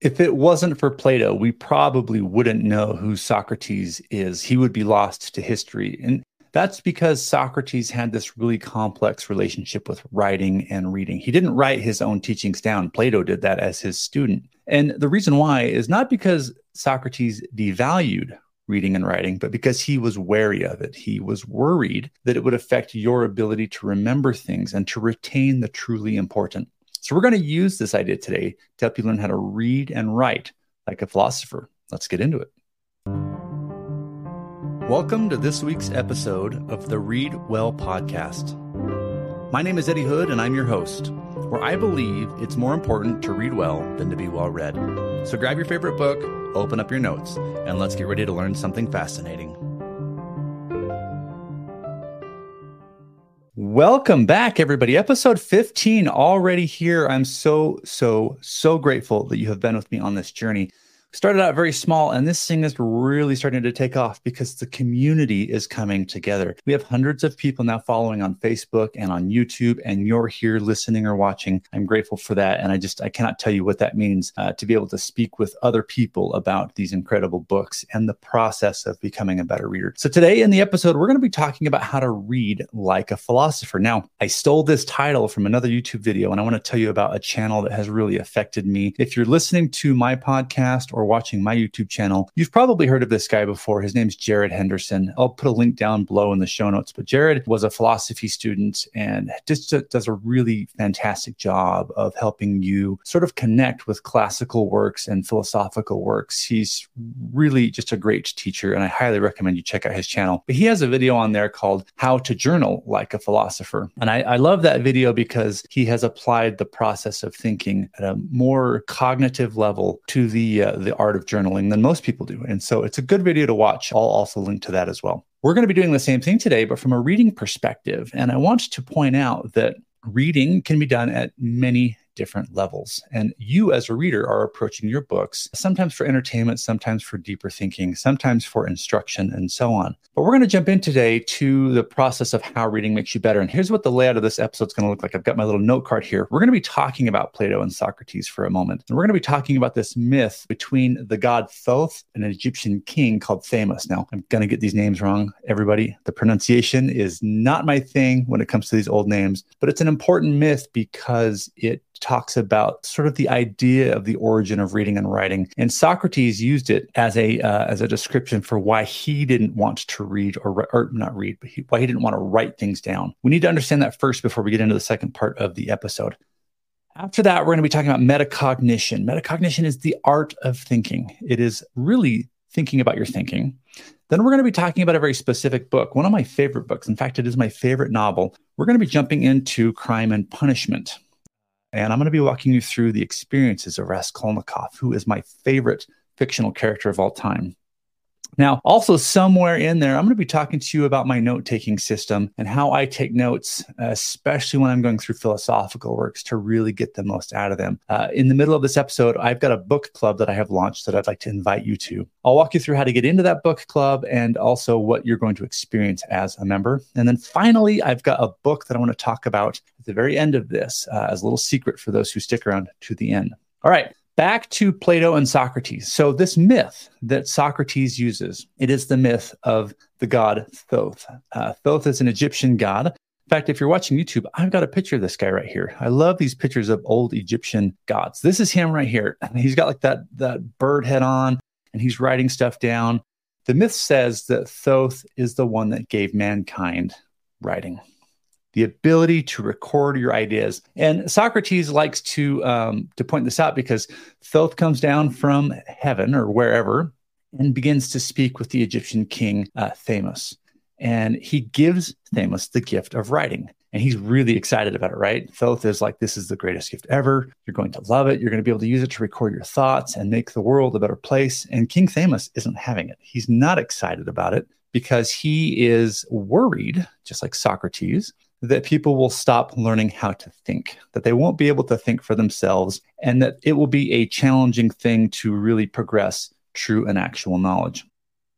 If it wasn't for Plato, we probably wouldn't know who Socrates is. He would be lost to history. And that's because Socrates had this really complex relationship with writing and reading. He didn't write his own teachings down, Plato did that as his student. And the reason why is not because Socrates devalued reading and writing, but because he was wary of it. He was worried that it would affect your ability to remember things and to retain the truly important. So, we're going to use this idea today to help you learn how to read and write like a philosopher. Let's get into it. Welcome to this week's episode of the Read Well podcast. My name is Eddie Hood, and I'm your host, where I believe it's more important to read well than to be well read. So, grab your favorite book, open up your notes, and let's get ready to learn something fascinating. Welcome back, everybody. Episode 15 already here. I'm so, so, so grateful that you have been with me on this journey started out very small and this thing is really starting to take off because the community is coming together. We have hundreds of people now following on Facebook and on YouTube and you're here listening or watching. I'm grateful for that and I just I cannot tell you what that means uh, to be able to speak with other people about these incredible books and the process of becoming a better reader. So today in the episode we're going to be talking about how to read like a philosopher. Now, I stole this title from another YouTube video and I want to tell you about a channel that has really affected me. If you're listening to my podcast or watching my YouTube channel, you've probably heard of this guy before. His name's Jared Henderson. I'll put a link down below in the show notes. But Jared was a philosophy student and just does a really fantastic job of helping you sort of connect with classical works and philosophical works. He's really just a great teacher, and I highly recommend you check out his channel. But he has a video on there called How to Journal Like a Philosopher. And I, I love that video because he has applied the process of thinking at a more cognitive level to the uh, the art of journaling than most people do. And so it's a good video to watch. I'll also link to that as well. We're going to be doing the same thing today, but from a reading perspective. And I want to point out that reading can be done at many different levels. And you, as a reader, are approaching your books sometimes for entertainment, sometimes for deeper thinking, sometimes for instruction, and so on. But we're going to jump in today to the process of how reading makes you better. And here's what the layout of this episode is going to look like. I've got my little note card here. We're going to be talking about Plato and Socrates for a moment. And we're going to be talking about this myth between the god Thoth and an Egyptian king called Thamus. Now, I'm going to get these names wrong, everybody. The pronunciation is not my thing when it comes to these old names, but it's an important myth because it talks about sort of the idea of the origin of reading and writing, and Socrates used it as a uh, as a description for why he didn't want to read or, or not read, but he, why he didn't want to write things down. We need to understand that first before we get into the second part of the episode. After that, we're going to be talking about metacognition. Metacognition is the art of thinking. It is really thinking about your thinking. Then we're going to be talking about a very specific book, one of my favorite books. In fact, it is my favorite novel. We're going to be jumping into crime and punishment. And I'm going to be walking you through the experiences of Raskolnikov, who is my favorite fictional character of all time. Now, also somewhere in there, I'm going to be talking to you about my note taking system and how I take notes, especially when I'm going through philosophical works to really get the most out of them. Uh, in the middle of this episode, I've got a book club that I have launched that I'd like to invite you to. I'll walk you through how to get into that book club and also what you're going to experience as a member. And then finally, I've got a book that I want to talk about at the very end of this uh, as a little secret for those who stick around to the end. All right back to Plato and Socrates. So this myth that Socrates uses, it is the myth of the god Thoth. Uh, Thoth is an Egyptian god. In fact, if you're watching YouTube, I've got a picture of this guy right here. I love these pictures of old Egyptian gods. This is him right here. He's got like that that bird head on, and he's writing stuff down. The myth says that Thoth is the one that gave mankind writing the ability to record your ideas. And Socrates likes to um, to point this out because Thoth comes down from heaven or wherever and begins to speak with the Egyptian king uh, Thamus, and he gives Thamus the gift of writing. And he's really excited about it, right? Thoth is like, This is the greatest gift ever. You're going to love it. You're going to be able to use it to record your thoughts and make the world a better place. And King Thamus isn't having it. He's not excited about it because he is worried, just like Socrates, that people will stop learning how to think, that they won't be able to think for themselves, and that it will be a challenging thing to really progress true and actual knowledge.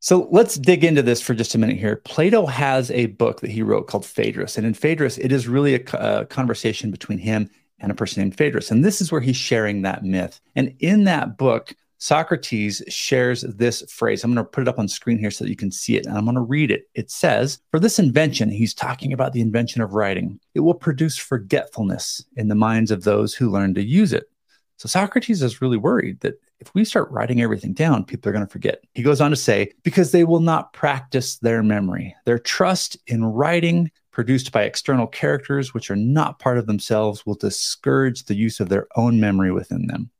So let's dig into this for just a minute here. Plato has a book that he wrote called Phaedrus. And in Phaedrus, it is really a, a conversation between him and a person named Phaedrus. And this is where he's sharing that myth. And in that book, Socrates shares this phrase. I'm going to put it up on screen here so that you can see it, and I'm going to read it. It says, For this invention, he's talking about the invention of writing, it will produce forgetfulness in the minds of those who learn to use it. So Socrates is really worried that if we start writing everything down, people are going to forget. He goes on to say, because they will not practice their memory. Their trust in writing produced by external characters, which are not part of themselves, will discourage the use of their own memory within them.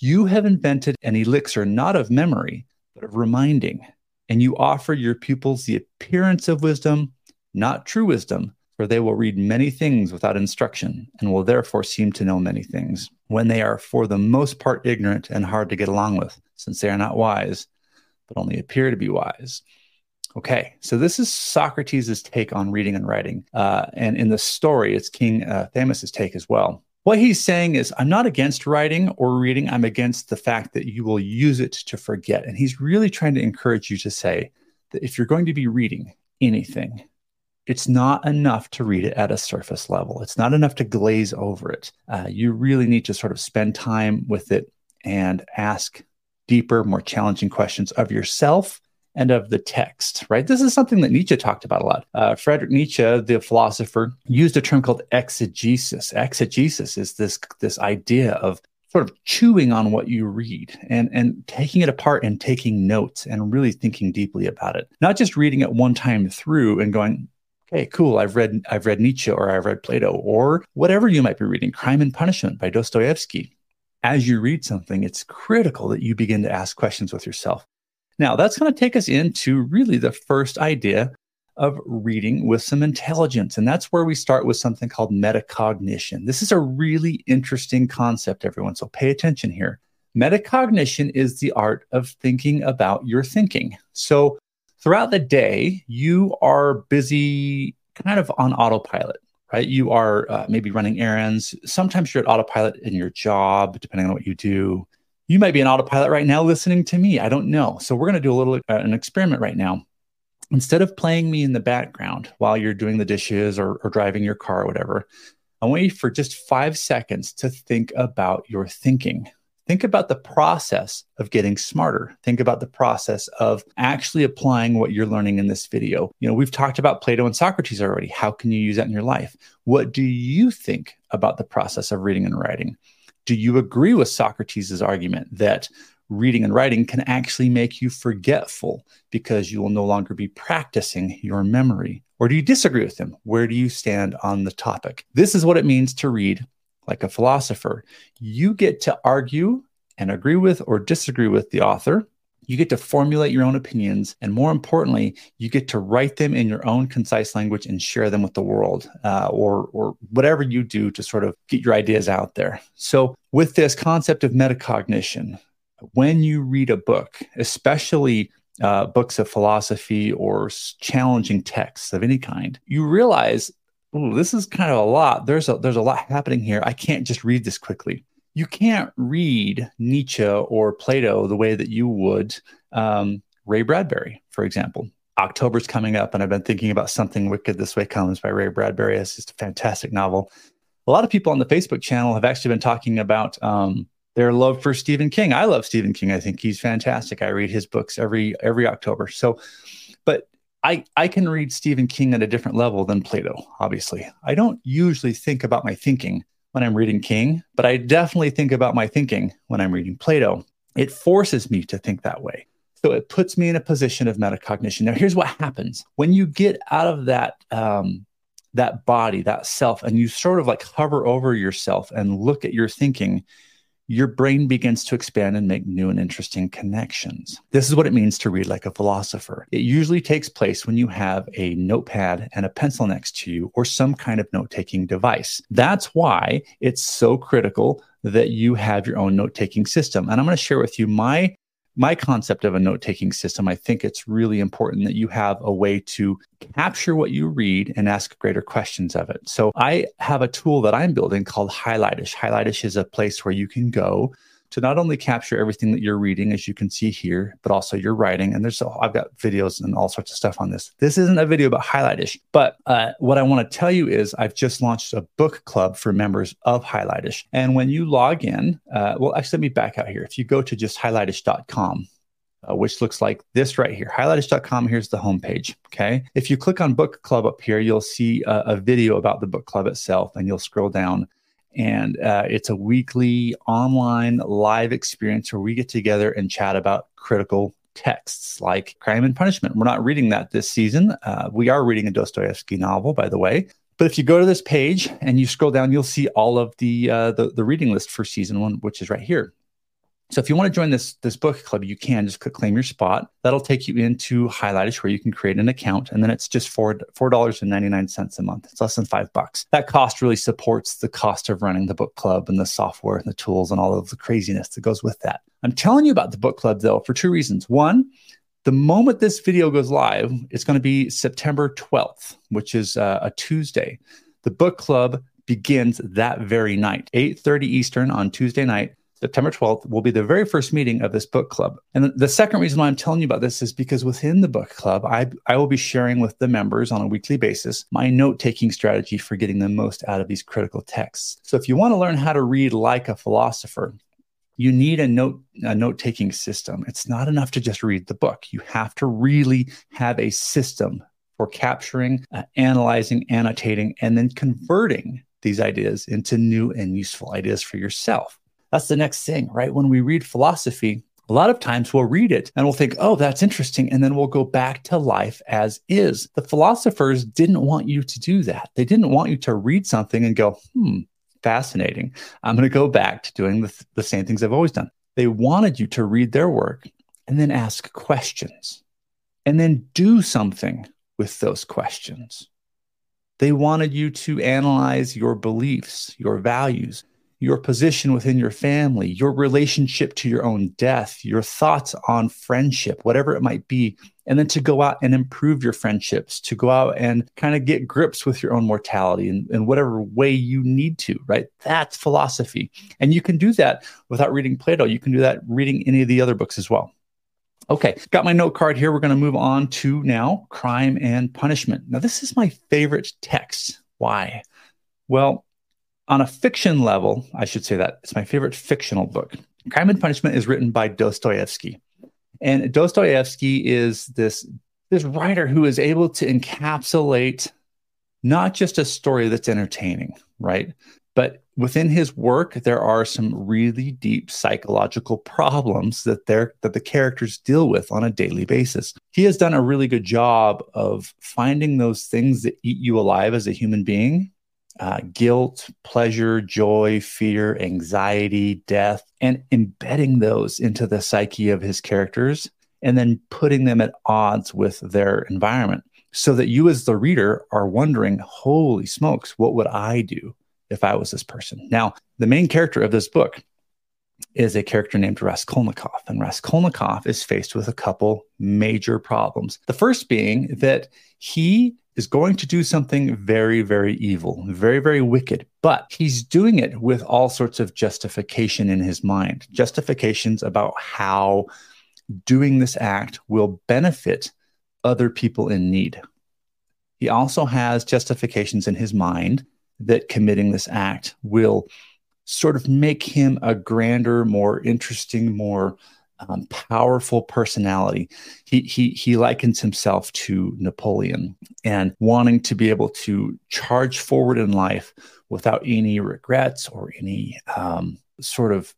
You have invented an elixir not of memory, but of reminding, and you offer your pupils the appearance of wisdom, not true wisdom, for they will read many things without instruction and will therefore seem to know many things, when they are for the most part ignorant and hard to get along with, since they are not wise, but only appear to be wise. Okay, so this is Socrates' take on reading and writing. Uh, and in the story, it's King uh, Thamus' take as well. What he's saying is, I'm not against writing or reading. I'm against the fact that you will use it to forget. And he's really trying to encourage you to say that if you're going to be reading anything, it's not enough to read it at a surface level. It's not enough to glaze over it. Uh, you really need to sort of spend time with it and ask deeper, more challenging questions of yourself and of the text, right? This is something that Nietzsche talked about a lot. Uh, Friedrich Nietzsche, the philosopher, used a term called exegesis. Exegesis is this, this idea of sort of chewing on what you read and and taking it apart and taking notes and really thinking deeply about it not just reading it one time through and going okay, cool, I've read I've read Nietzsche or I've read Plato or whatever you might be reading, Crime and Punishment by Dostoevsky. As you read something, it's critical that you begin to ask questions with yourself. Now, that's going to take us into really the first idea of reading with some intelligence. And that's where we start with something called metacognition. This is a really interesting concept, everyone. So pay attention here. Metacognition is the art of thinking about your thinking. So throughout the day, you are busy kind of on autopilot, right? You are uh, maybe running errands. Sometimes you're at autopilot in your job, depending on what you do. You might be an autopilot right now listening to me. I don't know. So we're going to do a little uh, an experiment right now. Instead of playing me in the background while you're doing the dishes or, or driving your car or whatever, I want you for just five seconds to think about your thinking. Think about the process of getting smarter. Think about the process of actually applying what you're learning in this video. You know, we've talked about Plato and Socrates already. How can you use that in your life? What do you think about the process of reading and writing? Do you agree with Socrates' argument that reading and writing can actually make you forgetful because you will no longer be practicing your memory? Or do you disagree with him? Where do you stand on the topic? This is what it means to read like a philosopher. You get to argue and agree with or disagree with the author. You get to formulate your own opinions. And more importantly, you get to write them in your own concise language and share them with the world uh, or, or whatever you do to sort of get your ideas out there. So, with this concept of metacognition, when you read a book, especially uh, books of philosophy or challenging texts of any kind, you realize Ooh, this is kind of a lot. There's a there's a lot happening here. I can't just read this quickly. You can't read Nietzsche or Plato the way that you would um, Ray Bradbury, for example. October's coming up, and I've been thinking about Something Wicked This Way Comes by Ray Bradbury. It's just a fantastic novel. A lot of people on the Facebook channel have actually been talking about um, their love for Stephen King. I love Stephen King. I think he's fantastic. I read his books every every October. So, but I, I can read Stephen King at a different level than Plato, obviously. I don't usually think about my thinking when I'm reading King, but I definitely think about my thinking when I'm reading Plato. It forces me to think that way. So it puts me in a position of metacognition. Now, here's what happens when you get out of that um, that body, that self, and you sort of like hover over yourself and look at your thinking your brain begins to expand and make new and interesting connections. This is what it means to read like a philosopher. It usually takes place when you have a notepad and a pencil next to you or some kind of note taking device. That's why it's so critical that you have your own note taking system. And I'm going to share with you my my concept of a note taking system, I think it's really important that you have a way to capture what you read and ask greater questions of it. So I have a tool that I'm building called Highlightish. Highlightish is a place where you can go to not only capture everything that you're reading, as you can see here, but also your writing. And there's, I've got videos and all sorts of stuff on this. This isn't a video about Highlightish, but uh, what I want to tell you is I've just launched a book club for members of Highlightish. And when you log in, uh, well, actually, let me back out here. If you go to just highlightish.com, uh, which looks like this right here. Highlightish.com, here's the homepage. Okay. If you click on book club up here, you'll see a, a video about the book club itself, and you'll scroll down. And uh, it's a weekly online live experience where we get together and chat about critical texts like Crime and Punishment. We're not reading that this season. Uh, we are reading a Dostoevsky novel, by the way. But if you go to this page and you scroll down, you'll see all of the, uh, the, the reading list for season one, which is right here. So if you want to join this this book club, you can just click claim your spot. That'll take you into Highlightish where you can create an account, and then it's just four four dollars and ninety nine cents a month. It's less than five bucks. That cost really supports the cost of running the book club and the software and the tools and all of the craziness that goes with that. I'm telling you about the book club though for two reasons. One, the moment this video goes live, it's going to be September 12th, which is uh, a Tuesday. The book club begins that very night, 8:30 Eastern on Tuesday night. September 12th will be the very first meeting of this book club. And the second reason why I'm telling you about this is because within the book club, I, I will be sharing with the members on a weekly basis my note taking strategy for getting the most out of these critical texts. So if you want to learn how to read like a philosopher, you need a note a note taking system. It's not enough to just read the book. You have to really have a system for capturing, uh, analyzing, annotating, and then converting these ideas into new and useful ideas for yourself. That's the next thing, right? When we read philosophy, a lot of times we'll read it and we'll think, oh, that's interesting. And then we'll go back to life as is. The philosophers didn't want you to do that. They didn't want you to read something and go, hmm, fascinating. I'm going to go back to doing the, the same things I've always done. They wanted you to read their work and then ask questions and then do something with those questions. They wanted you to analyze your beliefs, your values, your position within your family, your relationship to your own death, your thoughts on friendship, whatever it might be. And then to go out and improve your friendships, to go out and kind of get grips with your own mortality in, in whatever way you need to, right? That's philosophy. And you can do that without reading Plato. You can do that reading any of the other books as well. Okay, got my note card here. We're going to move on to now crime and punishment. Now, this is my favorite text. Why? Well, on a fiction level, I should say that it's my favorite fictional book. Crime and Punishment is written by Dostoevsky. And Dostoevsky is this, this writer who is able to encapsulate not just a story that's entertaining, right? But within his work, there are some really deep psychological problems that they're, that the characters deal with on a daily basis. He has done a really good job of finding those things that eat you alive as a human being uh, guilt, pleasure, joy, fear, anxiety, death, and embedding those into the psyche of his characters and then putting them at odds with their environment so that you, as the reader, are wondering, holy smokes, what would I do if I was this person? Now, the main character of this book is a character named Raskolnikov. And Raskolnikov is faced with a couple major problems. The first being that he is going to do something very, very evil, very, very wicked, but he's doing it with all sorts of justification in his mind, justifications about how doing this act will benefit other people in need. He also has justifications in his mind that committing this act will sort of make him a grander, more interesting, more um, powerful personality. He, he, he likens himself to Napoleon and wanting to be able to charge forward in life without any regrets or any um, sort of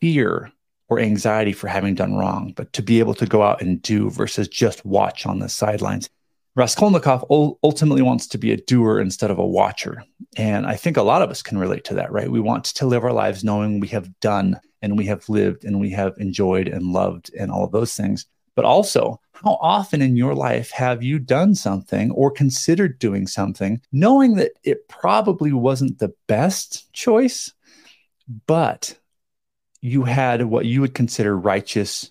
fear or anxiety for having done wrong, but to be able to go out and do versus just watch on the sidelines. Raskolnikov ultimately wants to be a doer instead of a watcher. And I think a lot of us can relate to that, right? We want to live our lives knowing we have done and we have lived and we have enjoyed and loved and all of those things. But also, how often in your life have you done something or considered doing something knowing that it probably wasn't the best choice, but you had what you would consider righteous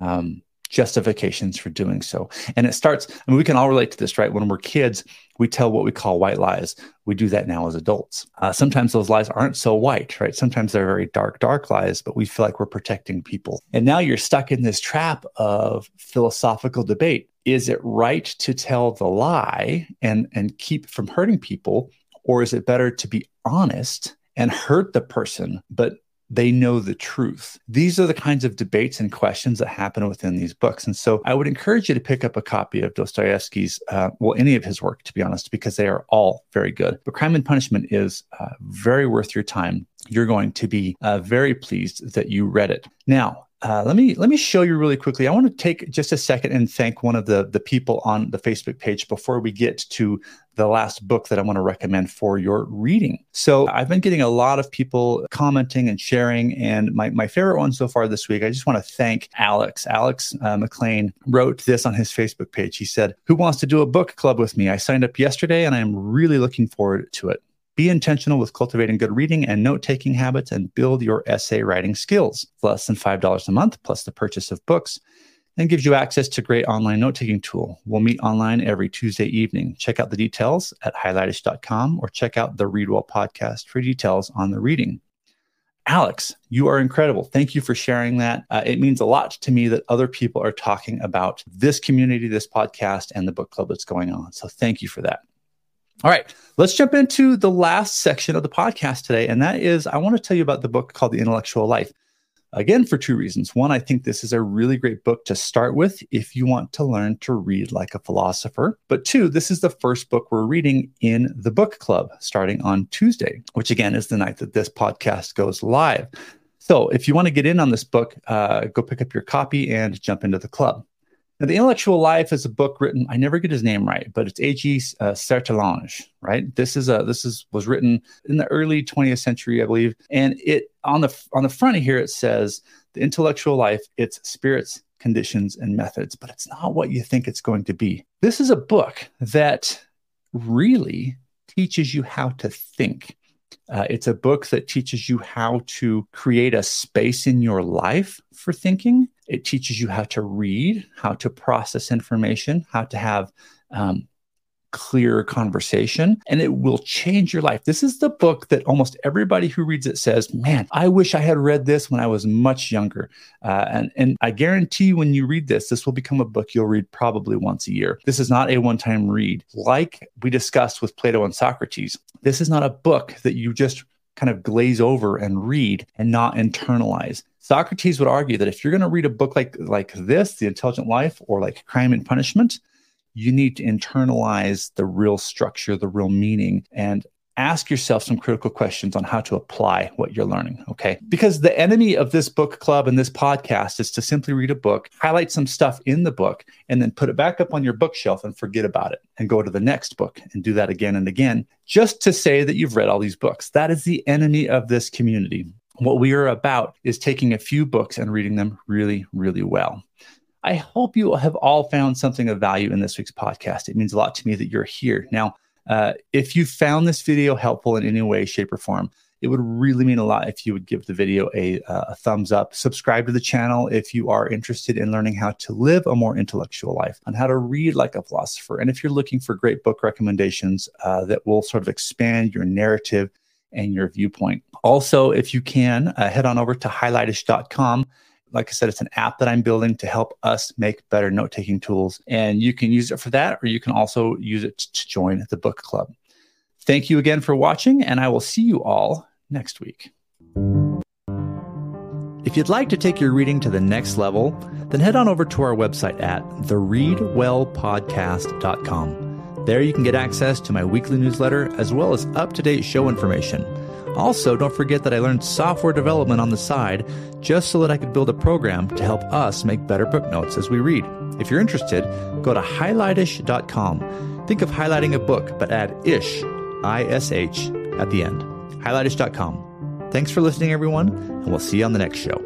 um, justifications for doing so. And it starts, I mean, we can all relate to this, right? When we're kids, we tell what we call white lies. We do that now as adults. Uh, sometimes those lies aren't so white, right? Sometimes they're very dark, dark lies, but we feel like we're protecting people. And now you're stuck in this trap of philosophical debate. Is it right to tell the lie and, and keep from hurting people? Or is it better to be honest and hurt the person, but they know the truth. These are the kinds of debates and questions that happen within these books. And so I would encourage you to pick up a copy of Dostoevsky's, uh, well, any of his work, to be honest, because they are all very good. But Crime and Punishment is uh, very worth your time. You're going to be uh, very pleased that you read it. Now, uh, let me let me show you really quickly. I want to take just a second and thank one of the the people on the Facebook page before we get to the last book that I want to recommend for your reading. So I've been getting a lot of people commenting and sharing, and my my favorite one so far this week. I just want to thank Alex. Alex uh, McLean wrote this on his Facebook page. He said, "Who wants to do a book club with me? I signed up yesterday, and I am really looking forward to it." Be intentional with cultivating good reading and note taking habits and build your essay writing skills. less than $5 a month plus the purchase of books and gives you access to great online note taking tool. We'll meet online every Tuesday evening. Check out the details at highlightish.com or check out the Readwell podcast for details on the reading. Alex, you are incredible. Thank you for sharing that. Uh, it means a lot to me that other people are talking about this community, this podcast, and the book club that's going on. So thank you for that. All right, let's jump into the last section of the podcast today. And that is, I want to tell you about the book called The Intellectual Life. Again, for two reasons. One, I think this is a really great book to start with if you want to learn to read like a philosopher. But two, this is the first book we're reading in the book club starting on Tuesday, which again is the night that this podcast goes live. So if you want to get in on this book, uh, go pick up your copy and jump into the club. Now, The Intellectual Life is a book written. I never get his name right, but it's A.G. Uh, right? This is a this is was written in the early 20th century, I believe, and it on the on the front of here it says the intellectual life, its spirits, conditions, and methods, but it's not what you think it's going to be. This is a book that really teaches you how to think. Uh, it's a book that teaches you how to create a space in your life for thinking. It teaches you how to read, how to process information, how to have um, clear conversation, and it will change your life. This is the book that almost everybody who reads it says, Man, I wish I had read this when I was much younger. Uh, and, and I guarantee when you read this, this will become a book you'll read probably once a year. This is not a one time read. Like we discussed with Plato and Socrates, this is not a book that you just kind of glaze over and read and not internalize. Socrates would argue that if you're going to read a book like like this, The Intelligent Life, or like Crime and Punishment, you need to internalize the real structure, the real meaning, and ask yourself some critical questions on how to apply what you're learning. Okay. Because the enemy of this book club and this podcast is to simply read a book, highlight some stuff in the book, and then put it back up on your bookshelf and forget about it and go to the next book and do that again and again, just to say that you've read all these books. That is the enemy of this community. What we are about is taking a few books and reading them really, really well. I hope you have all found something of value in this week's podcast. It means a lot to me that you're here. Now, uh, if you found this video helpful in any way, shape, or form, it would really mean a lot if you would give the video a, uh, a, thumbs up. Subscribe to the channel if you are interested in learning how to live a more intellectual life, and how to read like a philosopher. And if you're looking for great book recommendations uh, that will sort of expand your narrative and your viewpoint. Also, if you can, uh, head on over to highlightish.com like I said, it's an app that I'm building to help us make better note taking tools. And you can use it for that, or you can also use it to join the book club. Thank you again for watching, and I will see you all next week. If you'd like to take your reading to the next level, then head on over to our website at thereadwellpodcast.com. There you can get access to my weekly newsletter as well as up to date show information. Also, don't forget that I learned software development on the side just so that I could build a program to help us make better book notes as we read. If you're interested, go to highlightish.com. Think of highlighting a book, but add ish, I S H, at the end. Highlightish.com. Thanks for listening, everyone, and we'll see you on the next show.